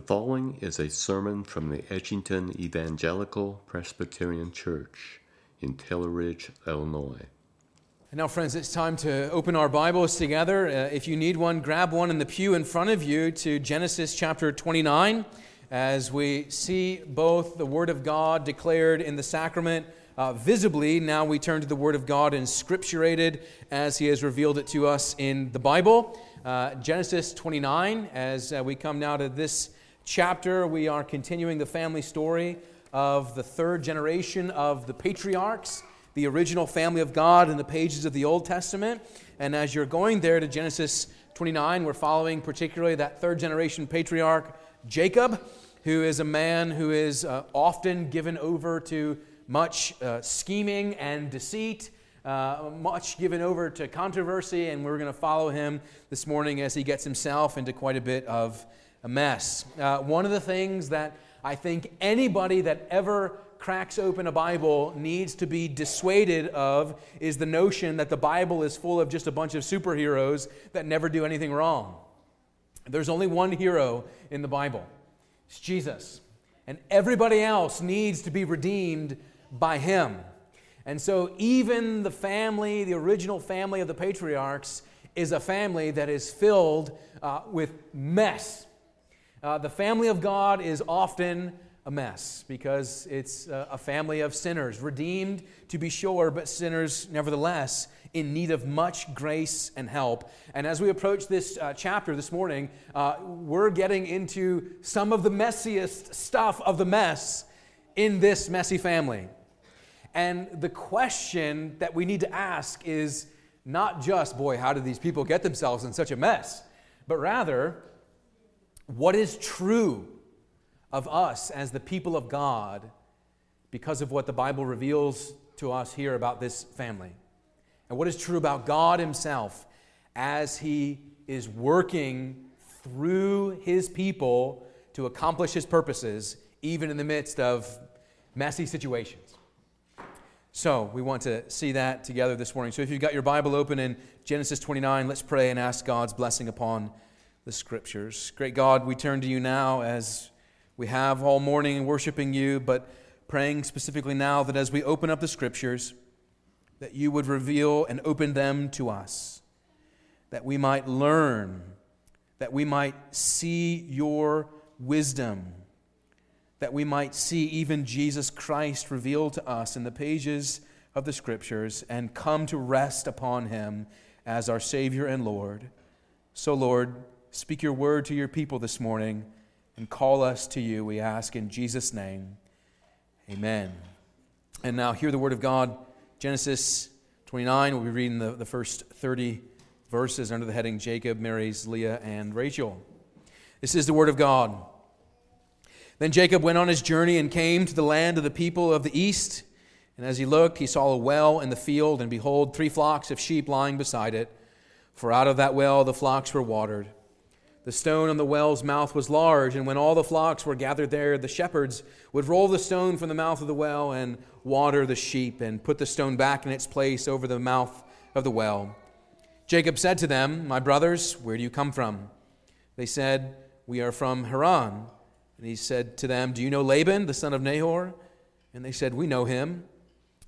The following is a sermon from the Edgington Evangelical Presbyterian Church in Taylor Ridge, Illinois. And now, friends, it's time to open our Bibles together. Uh, if you need one, grab one in the pew in front of you to Genesis chapter 29 as we see both the Word of God declared in the sacrament uh, visibly. Now we turn to the Word of God inscripturated as He has revealed it to us in the Bible. Uh, Genesis 29, as uh, we come now to this chapter, we are continuing the family story of the third generation of the patriarchs, the original family of God in the pages of the Old Testament. And as you're going there to Genesis 29, we're following particularly that third generation patriarch, Jacob, who is a man who is uh, often given over to much uh, scheming and deceit. Uh, much given over to controversy, and we're going to follow him this morning as he gets himself into quite a bit of a mess. Uh, one of the things that I think anybody that ever cracks open a Bible needs to be dissuaded of is the notion that the Bible is full of just a bunch of superheroes that never do anything wrong. There's only one hero in the Bible it's Jesus. And everybody else needs to be redeemed by him. And so, even the family, the original family of the patriarchs, is a family that is filled uh, with mess. Uh, the family of God is often a mess because it's uh, a family of sinners, redeemed to be sure, but sinners nevertheless in need of much grace and help. And as we approach this uh, chapter this morning, uh, we're getting into some of the messiest stuff of the mess in this messy family. And the question that we need to ask is not just, boy, how did these people get themselves in such a mess? But rather, what is true of us as the people of God because of what the Bible reveals to us here about this family? And what is true about God Himself as He is working through His people to accomplish His purposes, even in the midst of messy situations? So, we want to see that together this morning. So, if you've got your Bible open in Genesis 29, let's pray and ask God's blessing upon the scriptures. Great God, we turn to you now as we have all morning worshiping you, but praying specifically now that as we open up the scriptures, that you would reveal and open them to us, that we might learn, that we might see your wisdom, that we might see even Jesus Christ revealed to us in the pages of the scriptures and come to rest upon him as our Savior and Lord. So, Lord, Speak your word to your people this morning and call us to you, we ask in Jesus' name. Amen. And now, hear the word of God. Genesis 29, we'll be reading the, the first 30 verses under the heading Jacob marries Leah and Rachel. This is the word of God. Then Jacob went on his journey and came to the land of the people of the east. And as he looked, he saw a well in the field, and behold, three flocks of sheep lying beside it. For out of that well the flocks were watered. The stone on the well's mouth was large, and when all the flocks were gathered there, the shepherds would roll the stone from the mouth of the well and water the sheep, and put the stone back in its place over the mouth of the well. Jacob said to them, My brothers, where do you come from? They said, We are from Haran. And he said to them, Do you know Laban, the son of Nahor? And they said, We know him.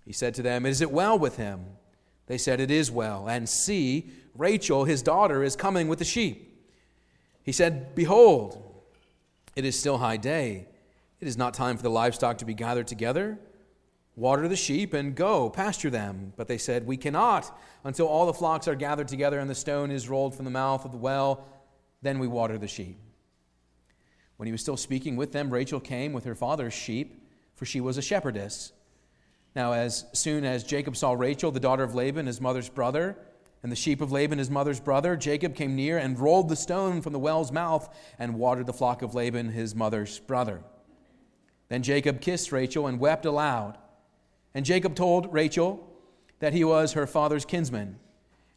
He said to them, Is it well with him? They said, It is well. And see, Rachel, his daughter, is coming with the sheep. He said, Behold, it is still high day. It is not time for the livestock to be gathered together. Water the sheep and go, pasture them. But they said, We cannot until all the flocks are gathered together and the stone is rolled from the mouth of the well. Then we water the sheep. When he was still speaking with them, Rachel came with her father's sheep, for she was a shepherdess. Now, as soon as Jacob saw Rachel, the daughter of Laban, his mother's brother, and the sheep of Laban, his mother's brother, Jacob came near and rolled the stone from the well's mouth and watered the flock of Laban, his mother's brother. Then Jacob kissed Rachel and wept aloud. And Jacob told Rachel that he was her father's kinsman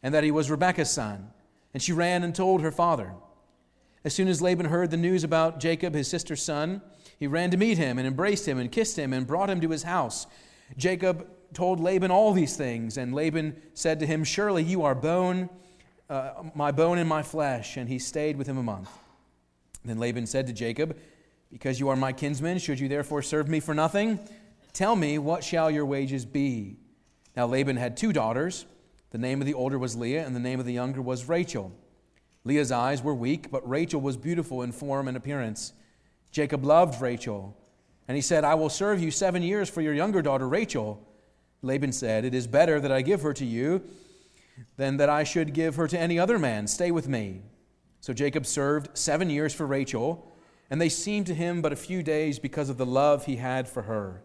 and that he was Rebekah's son. And she ran and told her father. As soon as Laban heard the news about Jacob, his sister's son, he ran to meet him and embraced him and kissed him and brought him to his house. Jacob told Laban all these things, and Laban said to him, Surely you are bone, uh, my bone and my flesh. And he stayed with him a month. Then Laban said to Jacob, Because you are my kinsman, should you therefore serve me for nothing? Tell me, what shall your wages be? Now Laban had two daughters. The name of the older was Leah, and the name of the younger was Rachel. Leah's eyes were weak, but Rachel was beautiful in form and appearance. Jacob loved Rachel, and he said, I will serve you seven years for your younger daughter Rachel. Laban said, It is better that I give her to you than that I should give her to any other man. Stay with me. So Jacob served seven years for Rachel, and they seemed to him but a few days because of the love he had for her.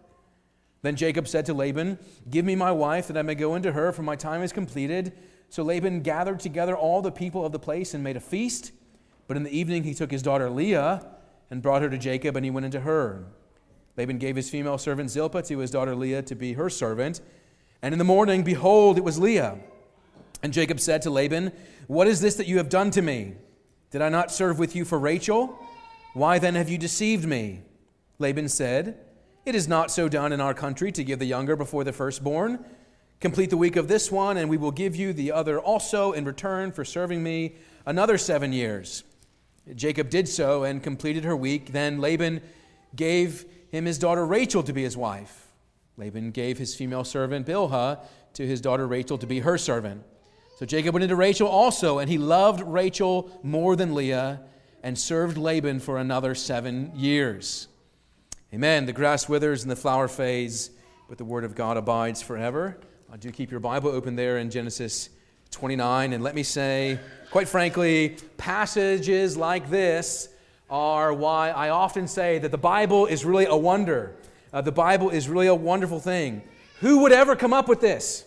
Then Jacob said to Laban, Give me my wife, that I may go into her, for my time is completed. So Laban gathered together all the people of the place and made a feast. But in the evening he took his daughter Leah and brought her to Jacob, and he went into her. Laban gave his female servant Zilpah to his daughter Leah to be her servant. And in the morning, behold, it was Leah. And Jacob said to Laban, What is this that you have done to me? Did I not serve with you for Rachel? Why then have you deceived me? Laban said, It is not so done in our country to give the younger before the firstborn. Complete the week of this one, and we will give you the other also in return for serving me another seven years. Jacob did so and completed her week. Then Laban gave him his daughter Rachel to be his wife. Laban gave his female servant Bilhah to his daughter Rachel to be her servant. So Jacob went into Rachel also, and he loved Rachel more than Leah and served Laban for another seven years. Amen. The grass withers and the flower fades, but the word of God abides forever. I do keep your Bible open there in Genesis 29. And let me say, quite frankly, passages like this are why I often say that the Bible is really a wonder. Uh, the Bible is really a wonderful thing. Who would ever come up with this?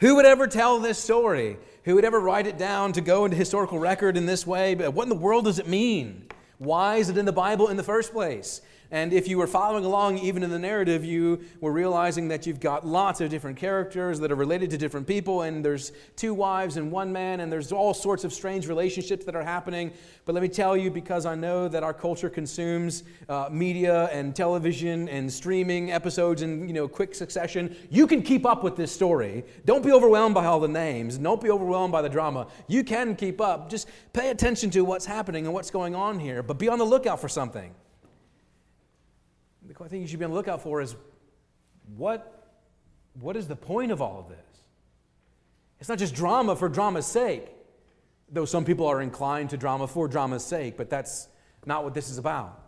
Who would ever tell this story? Who would ever write it down to go into historical record in this way? But what in the world does it mean? Why is it in the Bible in the first place? And if you were following along, even in the narrative, you were realizing that you've got lots of different characters that are related to different people, and there's two wives and one man, and there's all sorts of strange relationships that are happening. But let me tell you, because I know that our culture consumes uh, media and television and streaming episodes in you know quick succession, you can keep up with this story. Don't be overwhelmed by all the names. Don't be overwhelmed by the drama. You can keep up. Just pay attention to what's happening and what's going on here, but be on the lookout for something thing you should be on the lookout for is what, what is the point of all of this? It's not just drama for drama's sake, though some people are inclined to drama for drama's sake, but that's not what this is about.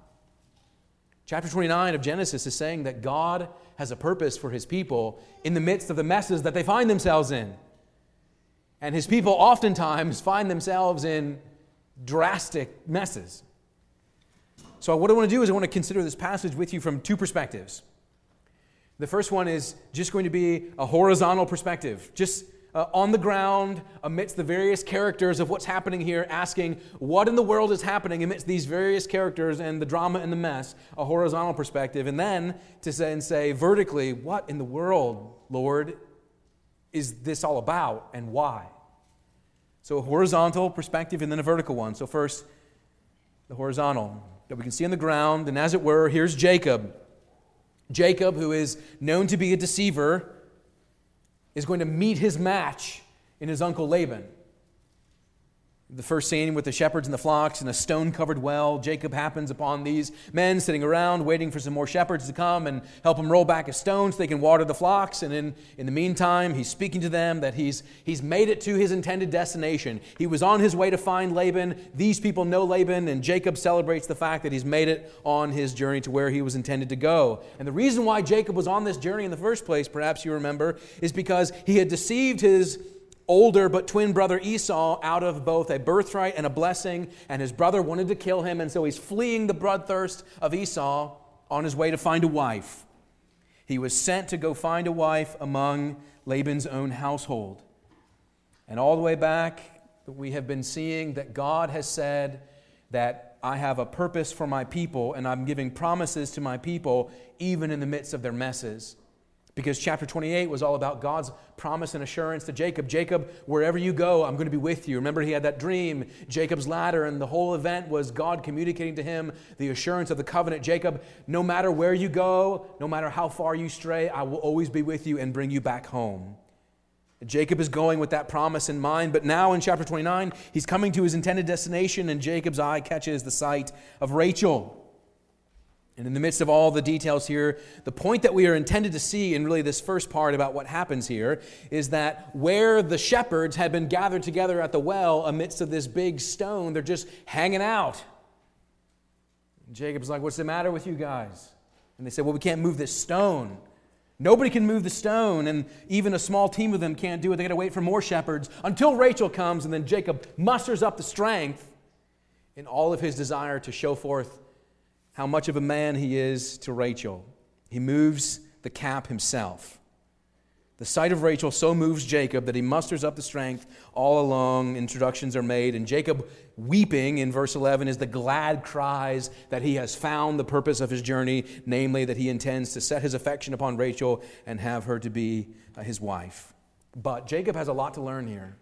Chapter 29 of Genesis is saying that God has a purpose for his people in the midst of the messes that they find themselves in. And his people oftentimes find themselves in drastic messes. So, what I want to do is I want to consider this passage with you from two perspectives. The first one is just going to be a horizontal perspective, just uh, on the ground amidst the various characters of what's happening here, asking what in the world is happening amidst these various characters and the drama and the mess, a horizontal perspective. And then to say and say vertically, what in the world, Lord, is this all about and why? So, a horizontal perspective and then a vertical one. So, first, the horizontal that we can see on the ground. And as it were, here's Jacob. Jacob, who is known to be a deceiver, is going to meet his match in his uncle Laban. The first scene with the shepherds and the flocks in a stone covered well, Jacob happens upon these men sitting around waiting for some more shepherds to come and help him roll back a stone so they can water the flocks. And in, in the meantime, he's speaking to them that he's, he's made it to his intended destination. He was on his way to find Laban. These people know Laban, and Jacob celebrates the fact that he's made it on his journey to where he was intended to go. And the reason why Jacob was on this journey in the first place, perhaps you remember, is because he had deceived his older but twin brother Esau out of both a birthright and a blessing, and his brother wanted to kill him, and so he's fleeing the bloodthirst of Esau on his way to find a wife. He was sent to go find a wife among Laban's own household. And all the way back, we have been seeing that God has said that I have a purpose for my people, and I'm giving promises to my people even in the midst of their messes. Because chapter 28 was all about God's promise and assurance to Jacob Jacob, wherever you go, I'm going to be with you. Remember, he had that dream, Jacob's ladder, and the whole event was God communicating to him the assurance of the covenant. Jacob, no matter where you go, no matter how far you stray, I will always be with you and bring you back home. Jacob is going with that promise in mind, but now in chapter 29, he's coming to his intended destination, and Jacob's eye catches the sight of Rachel. And in the midst of all the details here, the point that we are intended to see in really this first part about what happens here is that where the shepherds had been gathered together at the well amidst of this big stone, they're just hanging out. And Jacob's like, What's the matter with you guys? And they said, Well, we can't move this stone. Nobody can move the stone, and even a small team of them can't do it. They got to wait for more shepherds until Rachel comes, and then Jacob musters up the strength in all of his desire to show forth how much of a man he is to Rachel. He moves the cap himself. The sight of Rachel so moves Jacob that he musters up the strength all along. Introductions are made, and Jacob, weeping in verse 11, is the glad cries that he has found the purpose of his journey, namely that he intends to set his affection upon Rachel and have her to be uh, his wife. But Jacob has a lot to learn here.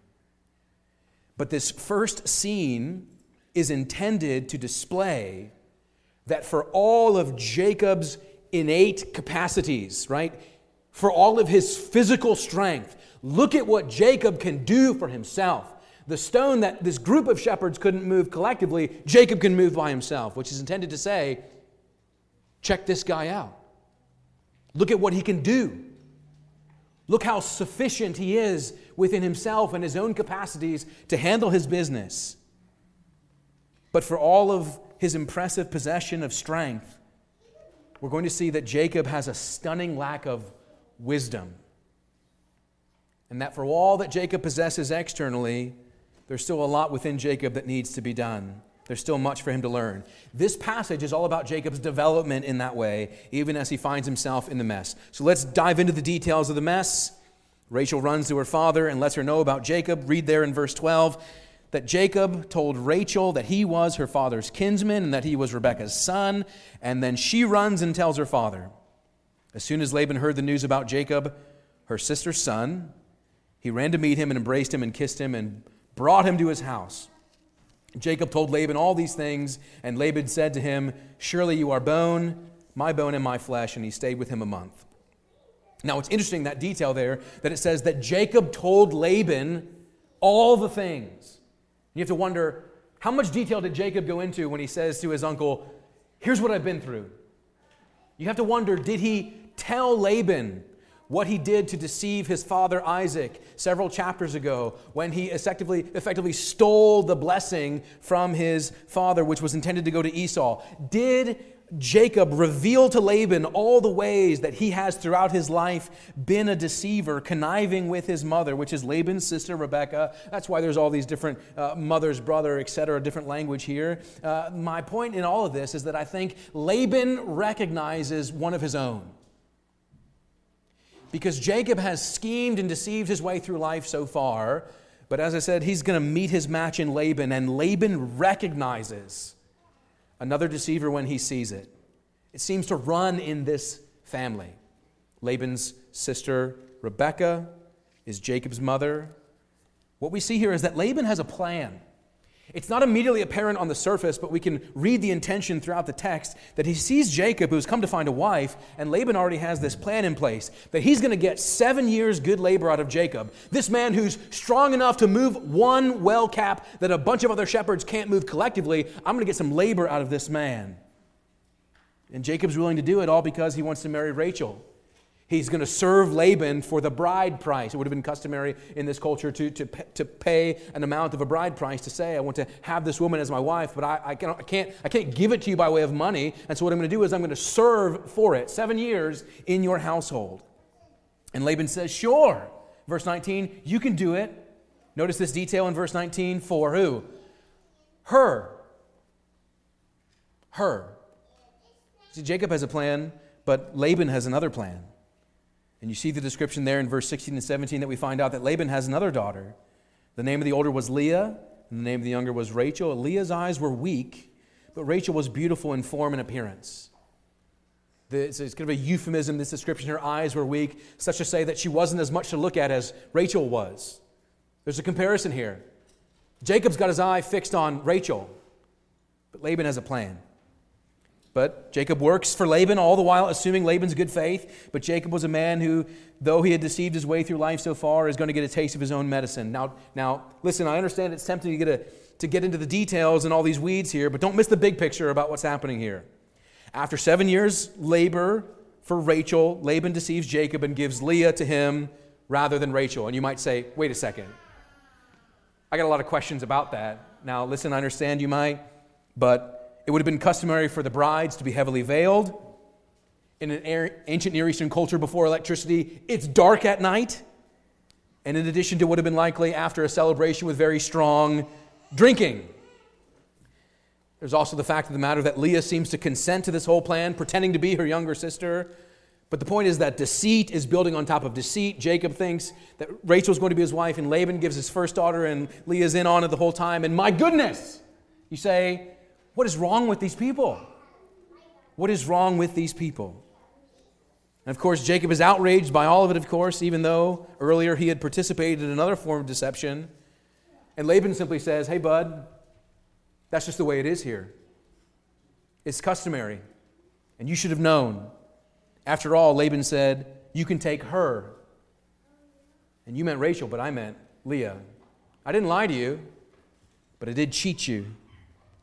But this first scene is intended to display that for all of Jacob's innate capacities, right? for all of his physical strength. Look at what Jacob can do for himself. The stone that this group of shepherds couldn't move collectively, Jacob can move by himself, which is intended to say, check this guy out. Look at what he can do. Look how sufficient he is within himself and his own capacities to handle his business. But for all of his impressive possession of strength, we're going to see that Jacob has a stunning lack of wisdom. And that for all that Jacob possesses externally, there's still a lot within Jacob that needs to be done. There's still much for him to learn. This passage is all about Jacob's development in that way, even as he finds himself in the mess. So let's dive into the details of the mess. Rachel runs to her father and lets her know about Jacob. Read there in verse 12 that Jacob told Rachel that he was her father's kinsman and that he was Rebekah's son. And then she runs and tells her father. As soon as Laban heard the news about Jacob, her sister's son, he ran to meet him and embraced him and kissed him and brought him to his house. Jacob told Laban all these things, and Laban said to him, Surely you are bone, my bone and my flesh. And he stayed with him a month. Now it's interesting that detail there that it says that Jacob told Laban all the things. You have to wonder how much detail did Jacob go into when he says to his uncle, Here's what I've been through. You have to wonder did he tell Laban what he did to deceive his father Isaac several chapters ago when he effectively, effectively stole the blessing from his father, which was intended to go to Esau. Did Jacob reveal to Laban all the ways that he has throughout his life been a deceiver, conniving with his mother, which is Laban's sister Rebekah. That's why there's all these different uh, mother's brother, etc., different language here. Uh, my point in all of this is that I think Laban recognizes one of his own. Because Jacob has schemed and deceived his way through life so far, but as I said, he's going to meet his match in Laban, and Laban recognizes another deceiver when he sees it. It seems to run in this family. Laban's sister, Rebekah, is Jacob's mother. What we see here is that Laban has a plan. It's not immediately apparent on the surface, but we can read the intention throughout the text that he sees Jacob, who's come to find a wife, and Laban already has this plan in place that he's going to get seven years good labor out of Jacob. This man who's strong enough to move one well cap that a bunch of other shepherds can't move collectively, I'm going to get some labor out of this man. And Jacob's willing to do it all because he wants to marry Rachel. He's going to serve Laban for the bride price. It would have been customary in this culture to, to, to pay an amount of a bride price to say, I want to have this woman as my wife, but I, I, can't, I, can't, I can't give it to you by way of money. And so what I'm going to do is I'm going to serve for it seven years in your household. And Laban says, Sure. Verse 19, you can do it. Notice this detail in verse 19 for who? Her. Her. See, Jacob has a plan, but Laban has another plan. And you see the description there in verse 16 and 17 that we find out that Laban has another daughter. The name of the older was Leah, and the name of the younger was Rachel. Leah's eyes were weak, but Rachel was beautiful in form and appearance. It's, kind of a euphemism, this description. Her eyes were weak, such to say that she wasn't as much to look at as Rachel was. There's a comparison here. Jacob's got his eye fixed on Rachel, but Laban has a plan. But Jacob works for Laban, all the while assuming Laban's good faith. But Jacob was a man who, though he had deceived his way through life so far, is going to get a taste of his own medicine. Now, now listen, I understand it's tempting to get, a, to get into the details and all these weeds here, but don't miss the big picture about what's happening here. After seven years' labor for Rachel, Laban deceives Jacob and gives Leah to him rather than Rachel. And you might say, wait a second. I got a lot of questions about that. Now, listen, I understand you might, but it would have been customary for the brides to be heavily veiled. In an ancient Near Eastern culture before electricity, it's dark at night. And in addition to what would have been likely after a celebration with very strong drinking. There's also the fact of the matter that Leah seems to consent to this whole plan, pretending to be her younger sister. But the point is that deceit is building on top of deceit. Jacob thinks that Rachel is going to be his wife, and Laban gives his first daughter, and Leah's in on it the whole time. And my goodness, you say, what is wrong with these people? What is wrong with these people? And of course, Jacob is outraged by all of it, of course, even though earlier he had participated in another form of deception. And Laban simply says, Hey, bud, that's just the way it is here. It's customary. And you should have known. After all, Laban said, You can take her. And you meant Rachel, but I meant Leah. I didn't lie to you, but I did cheat you.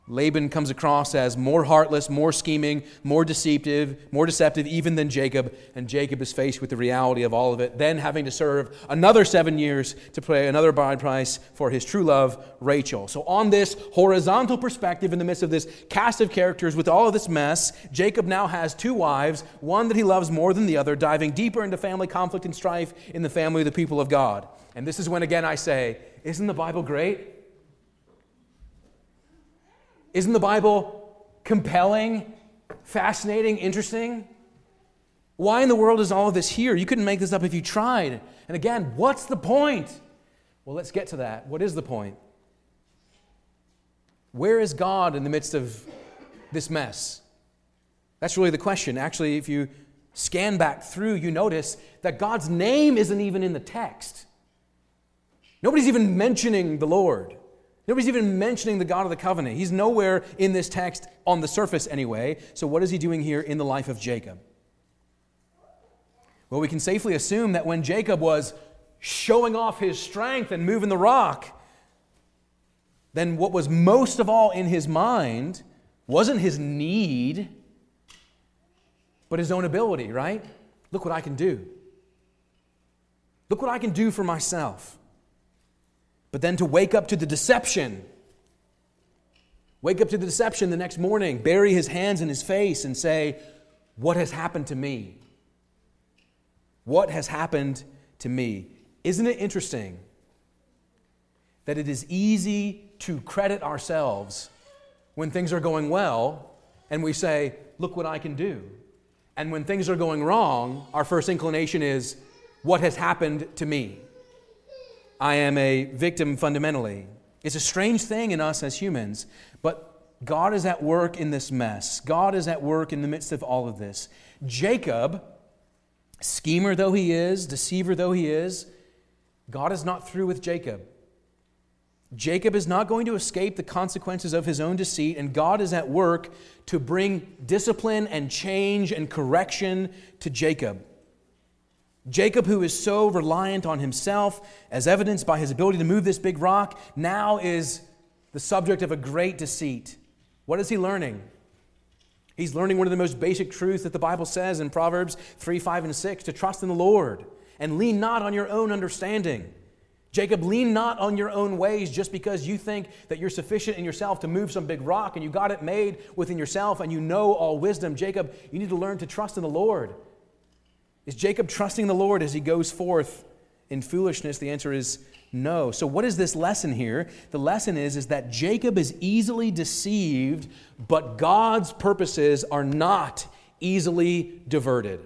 Laban comes across as more heartless, more scheming, more deceptive, more deceptive even than Jacob, and Jacob is faced with the reality of all of it, then having to serve another seven years to pay another bride price for his true love, Rachel. So, on this horizontal perspective, in the midst of this cast of characters with all of this mess, Jacob now has two wives, one that he loves more than the other, diving deeper into family conflict and strife in the family of the people of God. And this is when, again, I say, Isn't the Bible great? Isn't the Bible compelling, fascinating, interesting? Why in the world is all of this here? You couldn't make this up if you tried. And again, what's the point? Well, let's get to that. What is the point? Where is God in the midst of this mess? That's really the question. Actually, if you scan back through, you notice that God's name isn't even in the text. Nobody's even mentioning the Lord. Nobody's even mentioning the God of the covenant. He's nowhere in this text on the surface, anyway. So, what is he doing here in the life of Jacob? Well, we can safely assume that when Jacob was showing off his strength and moving the rock, then what was most of all in his mind wasn't his need, but his own ability, right? Look what I can do. Look what I can do for myself. But then to wake up to the deception, wake up to the deception the next morning, bury his hands in his face, and say, What has happened to me? What has happened to me? Isn't it interesting that it is easy to credit ourselves when things are going well and we say, Look what I can do? And when things are going wrong, our first inclination is, What has happened to me? I am a victim fundamentally. It's a strange thing in us as humans, but God is at work in this mess. God is at work in the midst of all of this. Jacob, schemer though he is, deceiver though he is, God is not through with Jacob. Jacob is not going to escape the consequences of his own deceit, and God is at work to bring discipline and change and correction to Jacob. Jacob, who is so reliant on himself, as evidenced by his ability to move this big rock, now is the subject of a great deceit. What is he learning? He's learning one of the most basic truths that the Bible says in Proverbs 3, 5, and 6 to trust in the Lord and lean not on your own understanding. Jacob, lean not on your own ways just because you think that you're sufficient in yourself to move some big rock and you got it made within yourself and you know all wisdom. Jacob, you need to learn to trust in the Lord is Jacob trusting the Lord as he goes forth in foolishness? The answer is no. So what is this lesson here? The lesson is, is that Jacob is easily deceived, but God's purposes are not easily diverted.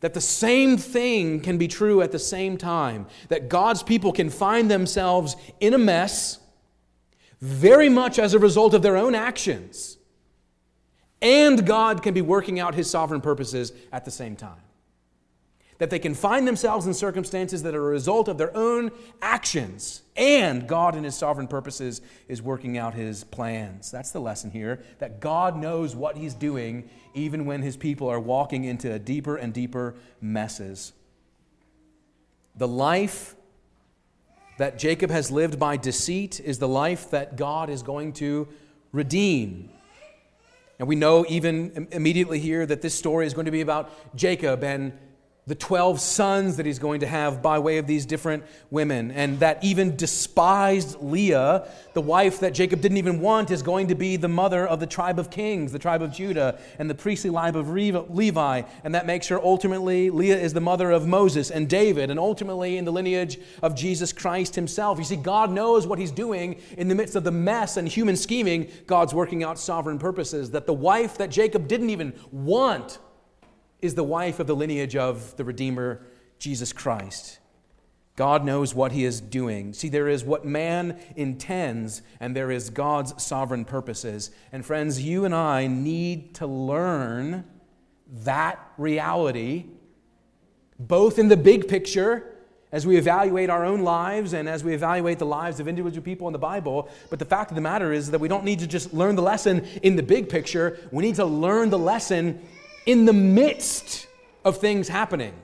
That the same thing can be true at the same time. That God's people can find themselves in a mess very much as a result of their own actions and God can be working out his sovereign purposes at the same time. that they can find themselves in circumstances that are a result of their own actions, and God, in His sovereign purposes, is working out His plans. That's the lesson here that God knows what He's doing even when His people are walking into deeper and deeper messes. The life that Jacob has lived by deceit is the life that God is going to redeem. And we know even immediately here that this story is going to be about Jacob and the 12 sons that he's going to have by way of these different women. And that even despised Leah, the wife that Jacob didn't even want, is going to be the mother of the tribe of kings, the tribe of Judah, and the priestly line of Levi. And that makes her ultimately, Leah is the mother of Moses and David, and ultimately in the lineage of Jesus Christ himself. You see, God knows what he's doing in the midst of the mess and human scheming. God's working out sovereign purposes. That the wife that Jacob didn't even want is the wife of the lineage of the Redeemer, Jesus Christ. God knows what he is doing. See, there is what man intends, and there is God's sovereign purposes. And friends, you and I need to learn that reality, both in the big picture, as we evaluate our own lives and as we evaluate the lives of individual people in the Bible. But the fact of the matter is that we don't need to just learn the lesson in the big picture, we need to learn the lesson in the midst of things happening.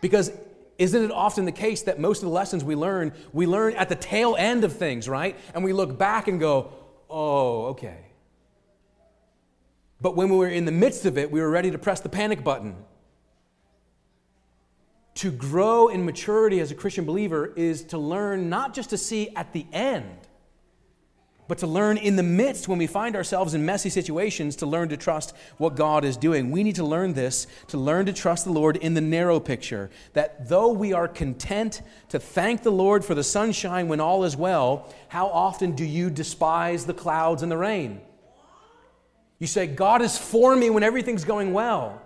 Because isn't it often the case that most of the lessons we learn, we learn at the tail end of things, right? And we look back and go, oh, okay. But when we were in the midst of it, we were ready to press the panic button. To grow in maturity as a Christian believer is to learn not just to see at the end, but to learn in the midst when we find ourselves in messy situations to learn to trust what God is doing. We need to learn this, to learn to trust the Lord in the narrow picture. That though we are content to thank the Lord for the sunshine when all is well, how often do you despise the clouds and the rain? You say, God is for me when everything's going well.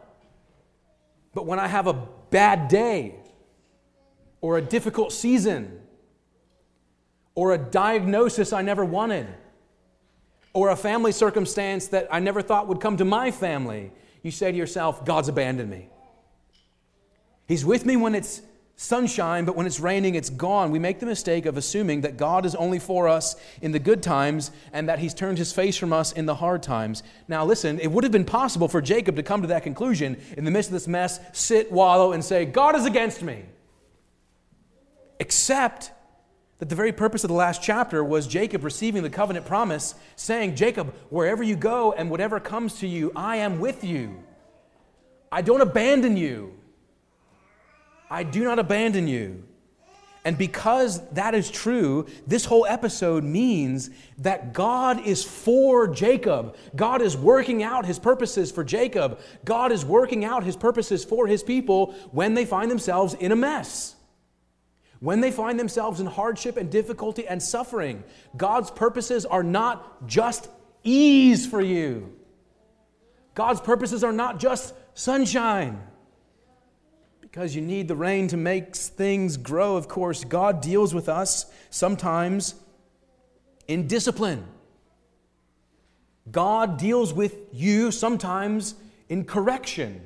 But when I have a bad day or a difficult season, or a diagnosis I never wanted, or a family circumstance that I never thought would come to my family, you say to yourself, God's abandoned me. He's with me when it's sunshine, but when it's raining, it's gone. We make the mistake of assuming that God is only for us in the good times and that He's turned His face from us in the hard times. Now, listen, it would have been possible for Jacob to come to that conclusion in the midst of this mess, sit, wallow, and say, God is against me. Except that the very purpose of the last chapter was Jacob receiving the covenant promise, saying, Jacob, wherever you go and whatever comes to you, I am with you. I don't abandon you. I do not abandon you. And because that is true, this whole episode means that God is for Jacob. God is working out his purposes for Jacob. God is working out his purposes for his people when they find themselves in a mess. When they find themselves in hardship and difficulty and suffering, God's purposes are not just ease for you. God's purposes are not just sunshine. Because you need the rain to make things grow, of course. God deals with us sometimes in discipline. God deals with you sometimes in correction.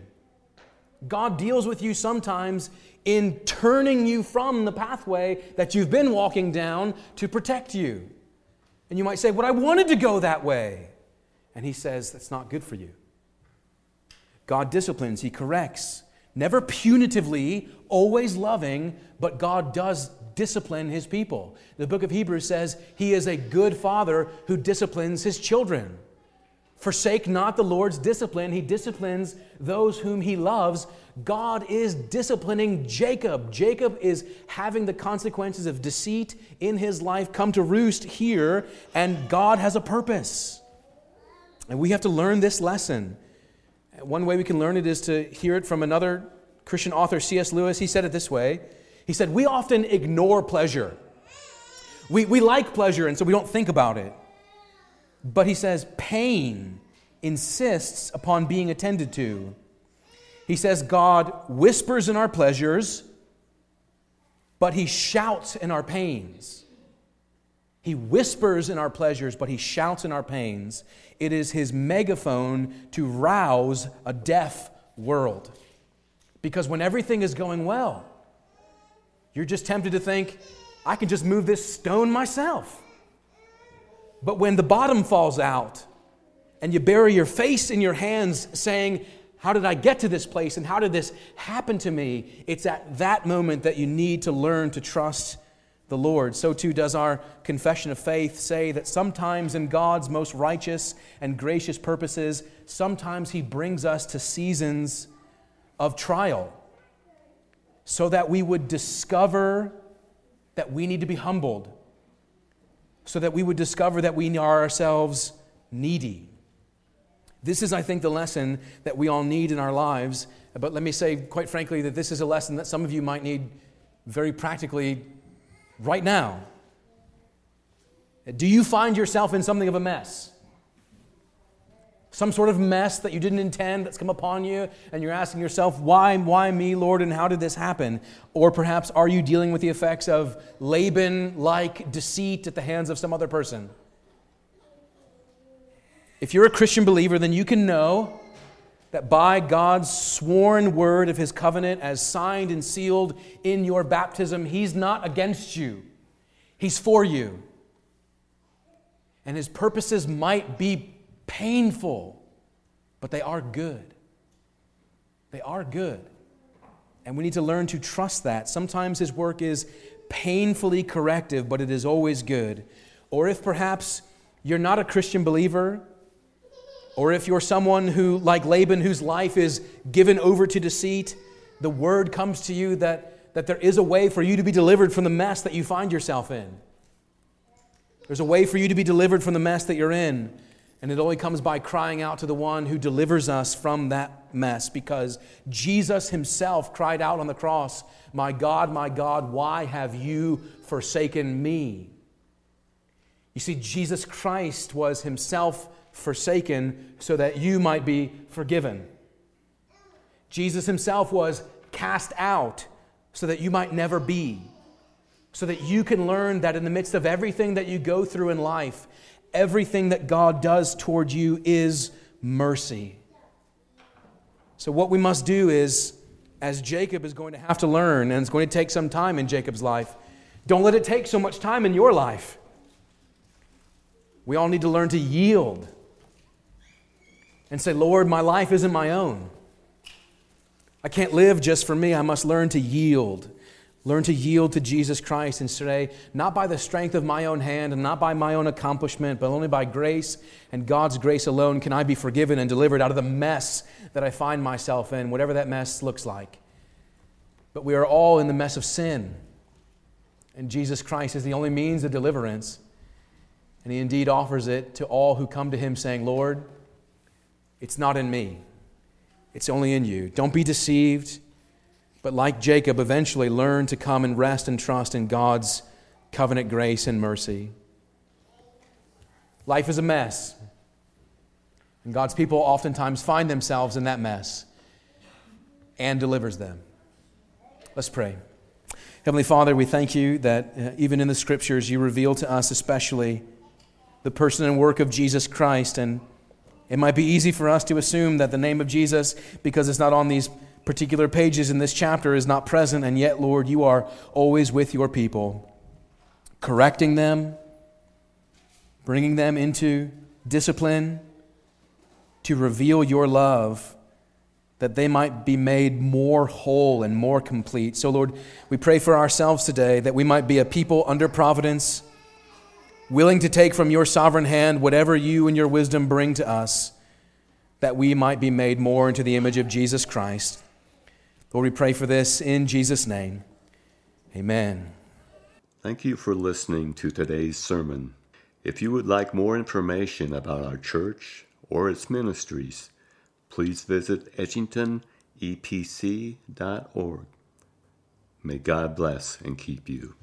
God deals with you sometimes in turning you from the pathway that you've been walking down to protect you. And you might say, But I wanted to go that way. And he says, That's not good for you. God disciplines, he corrects, never punitively, always loving, but God does discipline his people. The book of Hebrews says he is a good father who disciplines his children. Forsake not the Lord's discipline. He disciplines those whom he loves. God is disciplining Jacob. Jacob is having the consequences of deceit in his life come to roost here, and God has a purpose. And we have to learn this lesson. One way we can learn it is to hear it from another Christian author, C.S. Lewis. He said it this way He said, We often ignore pleasure. We, we like pleasure, and so we don't think about it. But he says pain insists upon being attended to. He says God whispers in our pleasures, but he shouts in our pains. He whispers in our pleasures, but he shouts in our pains. It is his megaphone to rouse a deaf world. Because when everything is going well, you're just tempted to think, I can just move this stone myself. But when the bottom falls out and you bury your face in your hands saying, How did I get to this place and how did this happen to me? It's at that moment that you need to learn to trust the Lord. So too does our confession of faith say that sometimes in God's most righteous and gracious purposes, sometimes He brings us to seasons of trial so that we would discover that we need to be humbled, so that we would discover that we are ourselves needy. This is, I think, the lesson that we all need in our lives. But let me say, quite frankly, that this is a lesson that some of you might need very practically right now. Do you find yourself in something of a mess? Some sort of mess that you didn't intend that's come upon you, and you're asking yourself, why, why me, Lord, and how did this happen? Or perhaps are you dealing with the effects of Laban like deceit at the hands of some other person? If you're a Christian believer, then you can know that by God's sworn word of his covenant, as signed and sealed in your baptism, he's not against you, he's for you. And his purposes might be painful, but they are good. They are good. And we need to learn to trust that. Sometimes His work is painfully corrective, but it is always good. Or if perhaps you're not a Christian believer, or if you're someone who, like Laban, whose life is given over to deceit, the word comes to you that, that there is a way for you to be delivered from the mess that you find yourself in. There's a way for you to be delivered from the mess that you're in. And it only comes by crying out to the one who delivers us from that mess because Jesus himself cried out on the cross, My God, my God, why have you forsaken me? You see, Jesus Christ was himself forsaken so that you might be forgiven. Jesus himself was cast out so that you might never be. So that you can learn that in the midst of everything that you go through in life, everything that God does toward you is mercy. So, what we must do is, as Jacob is going to have to learn, and it's going to take some time in Jacob's life, don't let it take so much time in your life. We all need to learn to yield and say, Lord, my life isn't my own. I can't live just for me. I must learn to yield Learn to yield to Jesus Christ and say, not by the strength of my own hand and not by my own accomplishment, but only by grace and God's grace alone can I be forgiven and delivered out of the mess that I find myself in, whatever that mess looks like. But we are all in the mess of sin. And Jesus Christ is the only means of deliverance. And He indeed offers it to all who come to Him, saying, Lord, it's not in me, it's only in you. Don't be deceived but like Jacob, eventually learn to come and rest and trust in God's covenant grace and mercy. Life is a mess. And God's people oftentimes find themselves in that mess and delivers them. Let's pray. Heavenly Father, we thank you that uh, even in the scriptures you reveal to us, especially the person and work of Jesus Christ. And it might be easy for us to assume that the name of Jesus, because it's not on these particular pages in this chapter is not present, and yet, Lord, you are always with your people, correcting them, bringing them into discipline to reveal your love that they might be made more whole and more complete. So, Lord, we pray for ourselves today that we might be a people under providence, willing to take from your sovereign hand whatever you and your wisdom bring to us, that we might be made more into the image of Jesus Christ. Lord, we pray for this in Jesus' name. Amen. Thank you for listening to today's sermon. If you would like more information about our church or its ministries, please visit edgingtonepc.org. May God bless and keep you.